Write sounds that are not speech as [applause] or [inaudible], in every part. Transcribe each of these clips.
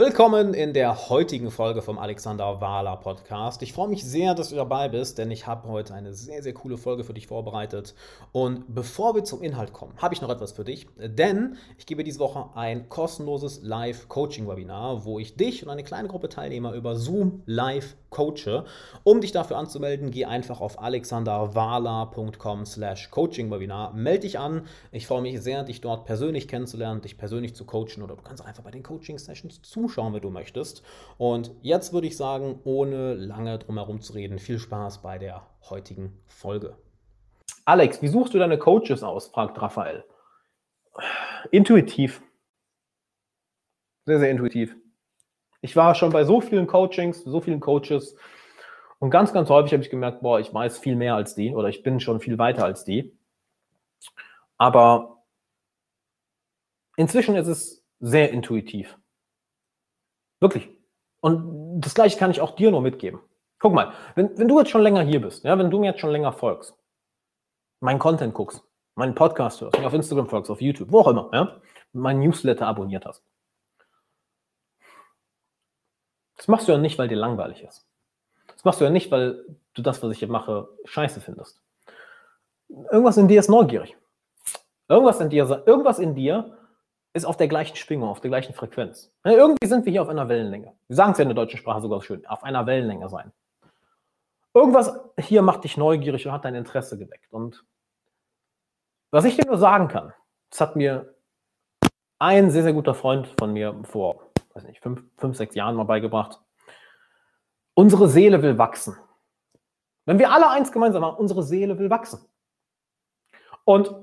Willkommen in der heutigen Folge vom Alexander Wahler Podcast. Ich freue mich sehr, dass du dabei bist, denn ich habe heute eine sehr, sehr coole Folge für dich vorbereitet. Und bevor wir zum Inhalt kommen, habe ich noch etwas für dich, denn ich gebe diese Woche ein kostenloses Live-Coaching-Webinar, wo ich dich und eine kleine Gruppe Teilnehmer über Zoom live coache. Um dich dafür anzumelden, geh einfach auf alexanderwahler.com slash coaching-webinar, melde dich an. Ich freue mich sehr, dich dort persönlich kennenzulernen, dich persönlich zu coachen oder du kannst einfach bei den Coaching-Sessions zuschauen zuschauen, wenn du möchtest. Und jetzt würde ich sagen, ohne lange drumherum zu reden, viel Spaß bei der heutigen Folge. Alex, wie suchst du deine Coaches aus? fragt Raphael. Intuitiv. Sehr, sehr intuitiv. Ich war schon bei so vielen Coachings, so vielen Coaches und ganz, ganz häufig habe ich gemerkt, boah, ich weiß viel mehr als die oder ich bin schon viel weiter als die. Aber inzwischen ist es sehr intuitiv. Wirklich. Und das gleiche kann ich auch dir nur mitgeben. Guck mal, wenn, wenn du jetzt schon länger hier bist, ja, wenn du mir jetzt schon länger folgst, meinen Content guckst, meinen Podcast hörst, mir auf Instagram folgst, auf YouTube, wo auch immer, ja, mein Newsletter abonniert hast. Das machst du ja nicht, weil dir langweilig ist. Das machst du ja nicht, weil du das, was ich hier mache, scheiße findest. Irgendwas in dir ist neugierig. Irgendwas in dir, irgendwas in dir ist auf der gleichen Schwingung, auf der gleichen Frequenz. Irgendwie sind wir hier auf einer Wellenlänge. Wir sagen es ja in der deutschen Sprache sogar schön, auf einer Wellenlänge sein. Irgendwas hier macht dich neugierig und hat dein Interesse geweckt. Und was ich dir nur sagen kann, das hat mir ein sehr, sehr guter Freund von mir vor, weiß nicht, fünf, fünf sechs Jahren mal beigebracht. Unsere Seele will wachsen. Wenn wir alle eins gemeinsam haben, unsere Seele will wachsen. Und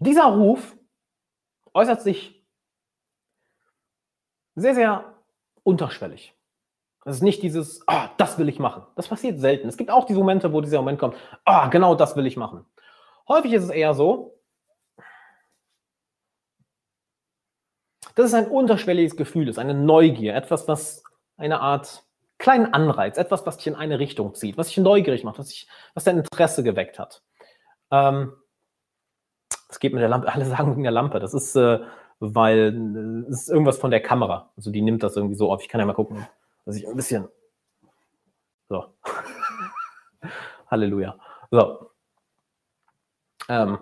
Dieser Ruf äußert sich sehr, sehr unterschwellig. Es ist nicht dieses, oh, das will ich machen. Das passiert selten. Es gibt auch diese Momente, wo dieser Moment kommt, oh, genau das will ich machen. Häufig ist es eher so, dass es ein unterschwelliges Gefühl ist, eine Neugier, etwas, was eine Art kleinen Anreiz, etwas, was dich in eine Richtung zieht, was dich neugierig macht, was, dich, was dein Interesse geweckt hat. Ähm, es geht mit der Lampe, [laughs] alle sagen wegen der Lampe. Das ist, äh, weil es ist irgendwas von der Kamera. Also die nimmt das irgendwie so auf. Ich kann ja mal gucken, dass ich ein bisschen. So. [laughs] Halleluja. So. Ähm.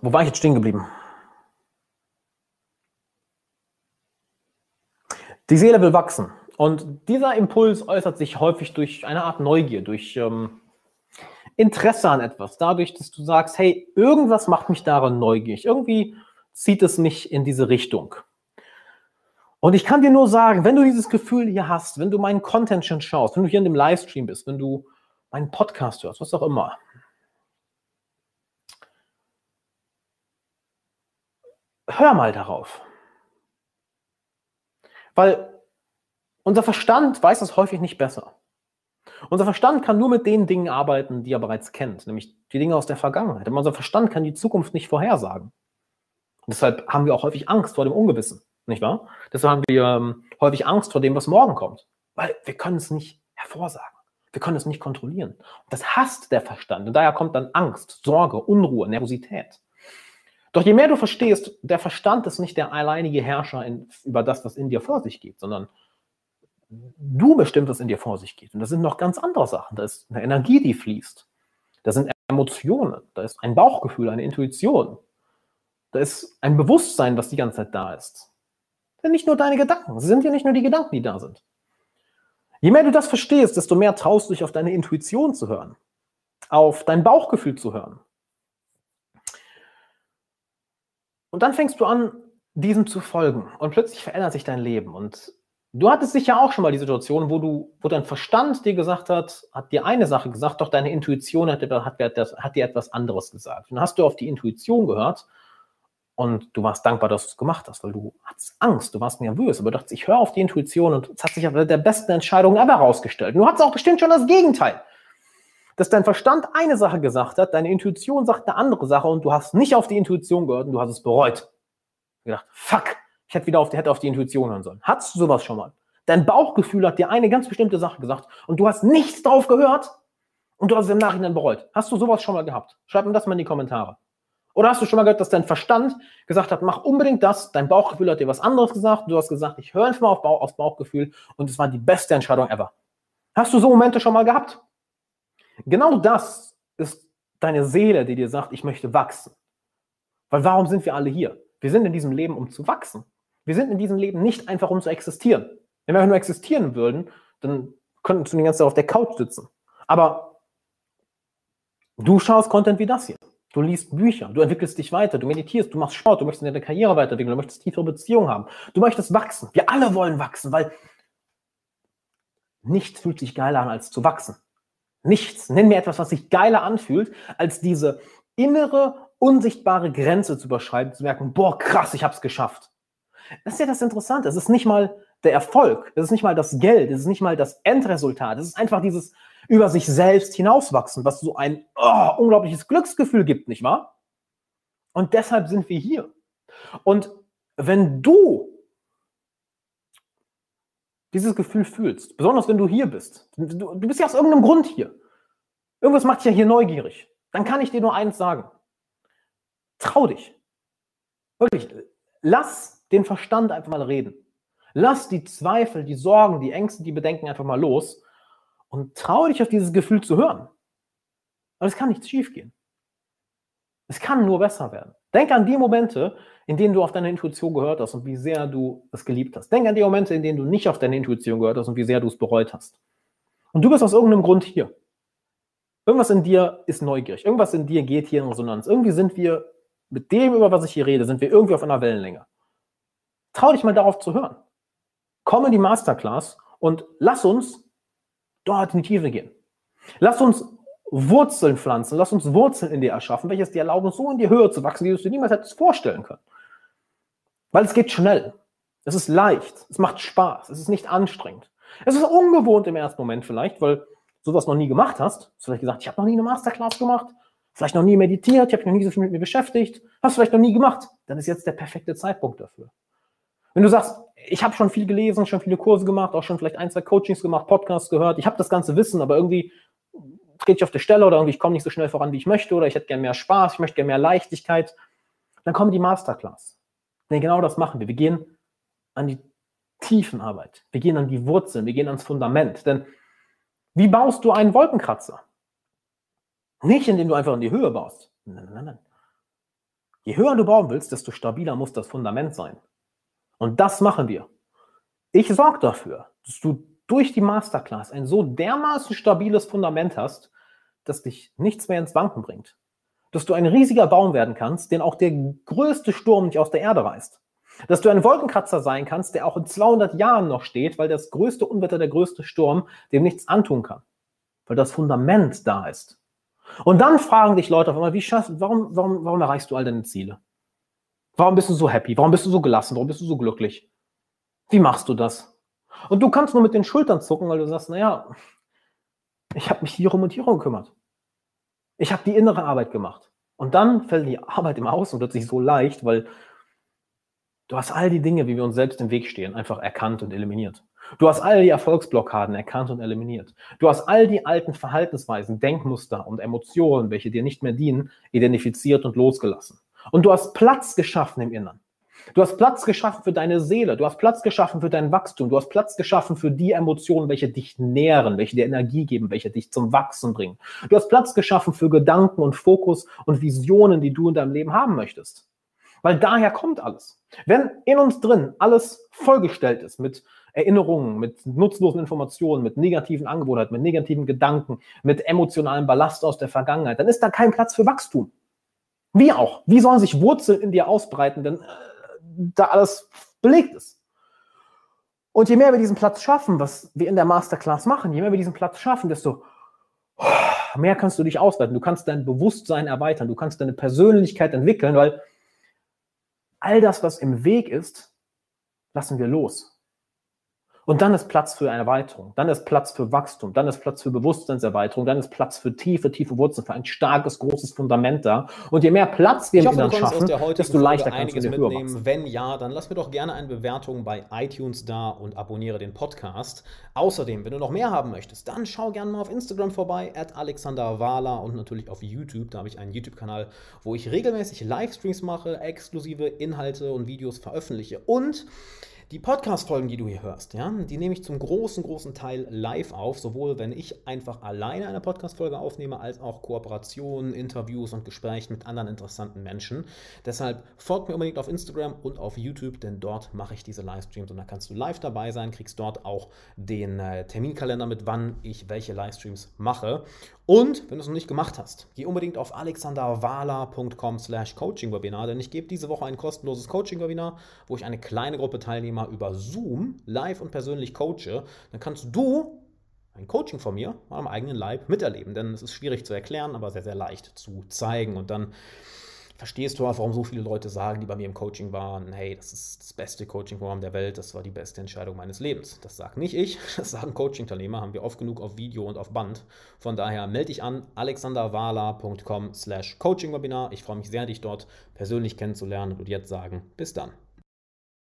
Wo war ich jetzt stehen geblieben? Die Seele will wachsen. Und dieser Impuls äußert sich häufig durch eine Art Neugier, durch ähm, Interesse an etwas, dadurch, dass du sagst, hey, irgendwas macht mich daran neugierig, irgendwie zieht es mich in diese Richtung. Und ich kann dir nur sagen, wenn du dieses Gefühl hier hast, wenn du meinen Content schon schaust, wenn du hier in dem Livestream bist, wenn du meinen Podcast hörst, was auch immer, hör mal darauf. Weil unser Verstand weiß es häufig nicht besser. Unser Verstand kann nur mit den Dingen arbeiten, die er bereits kennt, nämlich die Dinge aus der Vergangenheit. Aber unser Verstand kann die Zukunft nicht vorhersagen. Und deshalb haben wir auch häufig Angst vor dem Ungewissen, nicht wahr? Deshalb haben wir ähm, häufig Angst vor dem, was morgen kommt, weil wir können es nicht hervorsagen. Wir können es nicht kontrollieren. Und das hasst der Verstand. Und daher kommt dann Angst, Sorge, Unruhe, Nervosität. Doch je mehr du verstehst, der Verstand ist nicht der alleinige Herrscher in, über das, was in dir vor sich geht, sondern du bestimmst, was in dir vor sich geht. Und das sind noch ganz andere Sachen. Da ist eine Energie, die fließt. Da sind Emotionen. Da ist ein Bauchgefühl, eine Intuition. Da ist ein Bewusstsein, was die ganze Zeit da ist. Das sind nicht nur deine Gedanken. Es sind ja nicht nur die Gedanken, die da sind. Je mehr du das verstehst, desto mehr traust du dich auf deine Intuition zu hören. Auf dein Bauchgefühl zu hören. Und dann fängst du an, diesem zu folgen. Und plötzlich verändert sich dein Leben. Und Du hattest sicher auch schon mal die Situation, wo du, wo dein Verstand dir gesagt hat, hat dir eine Sache gesagt, doch deine Intuition hat, hat, hat dir etwas anderes gesagt. Und dann hast du auf die Intuition gehört und du warst dankbar, dass du es gemacht hast, weil du hattest Angst, du warst nervös, aber du dachtest, ich höre auf die Intuition und es hat sich aber der besten Entscheidung ever rausgestellt. Und du hattest auch bestimmt schon das Gegenteil. Dass dein Verstand eine Sache gesagt hat, deine Intuition sagt eine andere Sache und du hast nicht auf die Intuition gehört und du hast es bereut. Du gedacht, fuck, ich hätte wieder auf die, hätte auf die Intuition hören sollen. Hattest du sowas schon mal? Dein Bauchgefühl hat dir eine ganz bestimmte Sache gesagt und du hast nichts drauf gehört und du hast es im Nachhinein bereut. Hast du sowas schon mal gehabt? Schreib mir das mal in die Kommentare. Oder hast du schon mal gehört, dass dein Verstand gesagt hat, mach unbedingt das, dein Bauchgefühl hat dir was anderes gesagt, du hast gesagt, ich höre einfach mal auf Bauch, aufs Bauchgefühl und es war die beste Entscheidung ever. Hast du so Momente schon mal gehabt? Genau das ist deine Seele, die dir sagt, ich möchte wachsen. Weil warum sind wir alle hier? Wir sind in diesem Leben, um zu wachsen. Wir sind in diesem Leben nicht einfach, um zu existieren. Wenn wir nur existieren würden, dann könnten wir den ganzen Tag auf der Couch sitzen. Aber du schaust Content wie das hier. Du liest Bücher, du entwickelst dich weiter, du meditierst, du machst Sport, du möchtest deine Karriere weiterentwickeln, du möchtest tiefere Beziehungen haben, du möchtest wachsen. Wir alle wollen wachsen, weil nichts fühlt sich geiler an, als zu wachsen. Nichts. Nenn mir etwas, was sich geiler anfühlt, als diese innere, unsichtbare Grenze zu überschreiten, zu merken, boah, krass, ich hab's geschafft. Das ist ja das Interessante. Es ist nicht mal der Erfolg, es ist nicht mal das Geld, es ist nicht mal das Endresultat, es ist einfach dieses über sich selbst hinauswachsen, was so ein oh, unglaubliches Glücksgefühl gibt, nicht wahr? Und deshalb sind wir hier. Und wenn du dieses Gefühl fühlst, besonders wenn du hier bist, du, du bist ja aus irgendeinem Grund hier, irgendwas macht dich ja hier neugierig, dann kann ich dir nur eins sagen. Trau dich. Wirklich, lass den Verstand einfach mal reden. Lass die Zweifel, die Sorgen, die Ängste, die Bedenken einfach mal los und traue dich auf dieses Gefühl zu hören. Weil es kann nichts schiefgehen. Es kann nur besser werden. Denk an die Momente, in denen du auf deine Intuition gehört hast und wie sehr du es geliebt hast. Denk an die Momente, in denen du nicht auf deine Intuition gehört hast und wie sehr du es bereut hast. Und du bist aus irgendeinem Grund hier. Irgendwas in dir ist neugierig. Irgendwas in dir geht hier in Resonanz. Irgendwie sind wir mit dem, über was ich hier rede, sind wir irgendwie auf einer Wellenlänge. Trau dich mal darauf zu hören. Komm in die Masterclass und lass uns dort in die Tiefe gehen. Lass uns Wurzeln pflanzen, lass uns Wurzeln in dir erschaffen, welches dir erlauben, so in die Höhe zu wachsen, wie du es dir niemals hättest vorstellen können. Weil es geht schnell. Es ist leicht. Es macht Spaß. Es ist nicht anstrengend. Es ist ungewohnt im ersten Moment vielleicht, weil du sowas noch nie gemacht hast. Du hast vielleicht gesagt, ich habe noch nie eine Masterclass gemacht, vielleicht noch nie meditiert, ich habe mich noch nie so viel mit mir beschäftigt, hast du vielleicht noch nie gemacht. Dann ist jetzt der perfekte Zeitpunkt dafür. Wenn du sagst, ich habe schon viel gelesen, schon viele Kurse gemacht, auch schon vielleicht ein, zwei Coachings gemacht, Podcasts gehört, ich habe das ganze Wissen, aber irgendwie geht ich auf der Stelle oder irgendwie ich komme nicht so schnell voran, wie ich möchte oder ich hätte gerne mehr Spaß, ich möchte gerne mehr Leichtigkeit, dann kommen die Masterclass. Denn genau das machen wir. Wir gehen an die Tiefenarbeit. Wir gehen an die Wurzeln, wir gehen ans Fundament. Denn wie baust du einen Wolkenkratzer? Nicht, indem du einfach in die Höhe baust. Nein, nein, nein. Je höher du bauen willst, desto stabiler muss das Fundament sein. Und das machen wir. Ich sorge dafür, dass du durch die Masterclass ein so dermaßen stabiles Fundament hast, dass dich nichts mehr ins Wanken bringt. Dass du ein riesiger Baum werden kannst, den auch der größte Sturm nicht aus der Erde reißt. Dass du ein Wolkenkratzer sein kannst, der auch in 200 Jahren noch steht, weil das größte Unwetter, der größte Sturm dem nichts antun kann. Weil das Fundament da ist. Und dann fragen dich Leute auf einmal, wie schaffst, warum, warum, warum erreichst du all deine Ziele? Warum bist du so happy? Warum bist du so gelassen? Warum bist du so glücklich? Wie machst du das? Und du kannst nur mit den Schultern zucken, weil du sagst, naja, ich habe mich hierum und hierum gekümmert. Ich habe die innere Arbeit gemacht. Und dann fällt die Arbeit im Außen plötzlich so leicht, weil du hast all die Dinge, wie wir uns selbst im Weg stehen, einfach erkannt und eliminiert. Du hast all die Erfolgsblockaden erkannt und eliminiert. Du hast all die alten Verhaltensweisen, Denkmuster und Emotionen, welche dir nicht mehr dienen, identifiziert und losgelassen. Und du hast Platz geschaffen im Innern. Du hast Platz geschaffen für deine Seele, du hast Platz geschaffen für dein Wachstum, du hast Platz geschaffen für die Emotionen, welche dich nähren, welche dir Energie geben, welche dich zum Wachsen bringen. Du hast Platz geschaffen für Gedanken und Fokus und Visionen, die du in deinem Leben haben möchtest. Weil daher kommt alles. Wenn in uns drin alles vollgestellt ist mit Erinnerungen, mit nutzlosen Informationen, mit negativen Angewohnheiten, mit negativen Gedanken, mit emotionalem Ballast aus der Vergangenheit, dann ist da kein Platz für Wachstum. Wie auch? Wie sollen sich Wurzeln in dir ausbreiten, wenn äh, da alles belegt ist? Und je mehr wir diesen Platz schaffen, was wir in der Masterclass machen, je mehr wir diesen Platz schaffen, desto mehr kannst du dich ausweiten. Du kannst dein Bewusstsein erweitern, du kannst deine Persönlichkeit entwickeln, weil all das, was im Weg ist, lassen wir los. Und dann ist Platz für eine Erweiterung, dann ist Platz für Wachstum, dann ist Platz für Bewusstseinserweiterung, dann ist Platz für tiefe, tiefe Wurzeln, für ein starkes, großes Fundament da. Und je mehr Platz wir im Inneren schaffen, desto leichter kannst du einiges in die Höhe mitnehmen. wachsen. Wenn ja, dann lass mir doch gerne eine Bewertung bei iTunes da und abonniere den Podcast. Außerdem, wenn du noch mehr haben möchtest, dann schau gerne mal auf Instagram vorbei, at Alexander Wahler und natürlich auf YouTube. Da habe ich einen YouTube-Kanal, wo ich regelmäßig Livestreams mache, exklusive Inhalte und Videos veröffentliche. Und die Podcast-Folgen, die du hier hörst, ja, die nehme ich zum großen, großen Teil live auf, sowohl wenn ich einfach alleine eine Podcast-Folge aufnehme, als auch Kooperationen, Interviews und Gespräche mit anderen interessanten Menschen. Deshalb folgt mir unbedingt auf Instagram und auf YouTube, denn dort mache ich diese Livestreams und da kannst du live dabei sein, kriegst dort auch den äh, Terminkalender mit, wann ich welche Livestreams mache. Und wenn du es noch nicht gemacht hast, geh unbedingt auf alexanderwala.com slash Coaching-Webinar, denn ich gebe diese Woche ein kostenloses Coaching-Webinar, wo ich eine kleine Gruppe Teilnehmer über Zoom live und persönlich coache. Dann kannst du ein Coaching von mir am eigenen Leib miterleben, denn es ist schwierig zu erklären, aber sehr, sehr leicht zu zeigen. Und dann verstehst du auch, warum so viele Leute sagen, die bei mir im Coaching waren, hey, das ist das beste Coaching-Programm der Welt, das war die beste Entscheidung meines Lebens. Das sage nicht ich, [laughs] das sagen Coaching-Teilnehmer, haben wir oft genug auf Video und auf Band. Von daher melde dich an, alexanderwala.com slash Coaching-Webinar. Ich freue mich sehr, dich dort persönlich kennenzulernen und jetzt sagen, bis dann.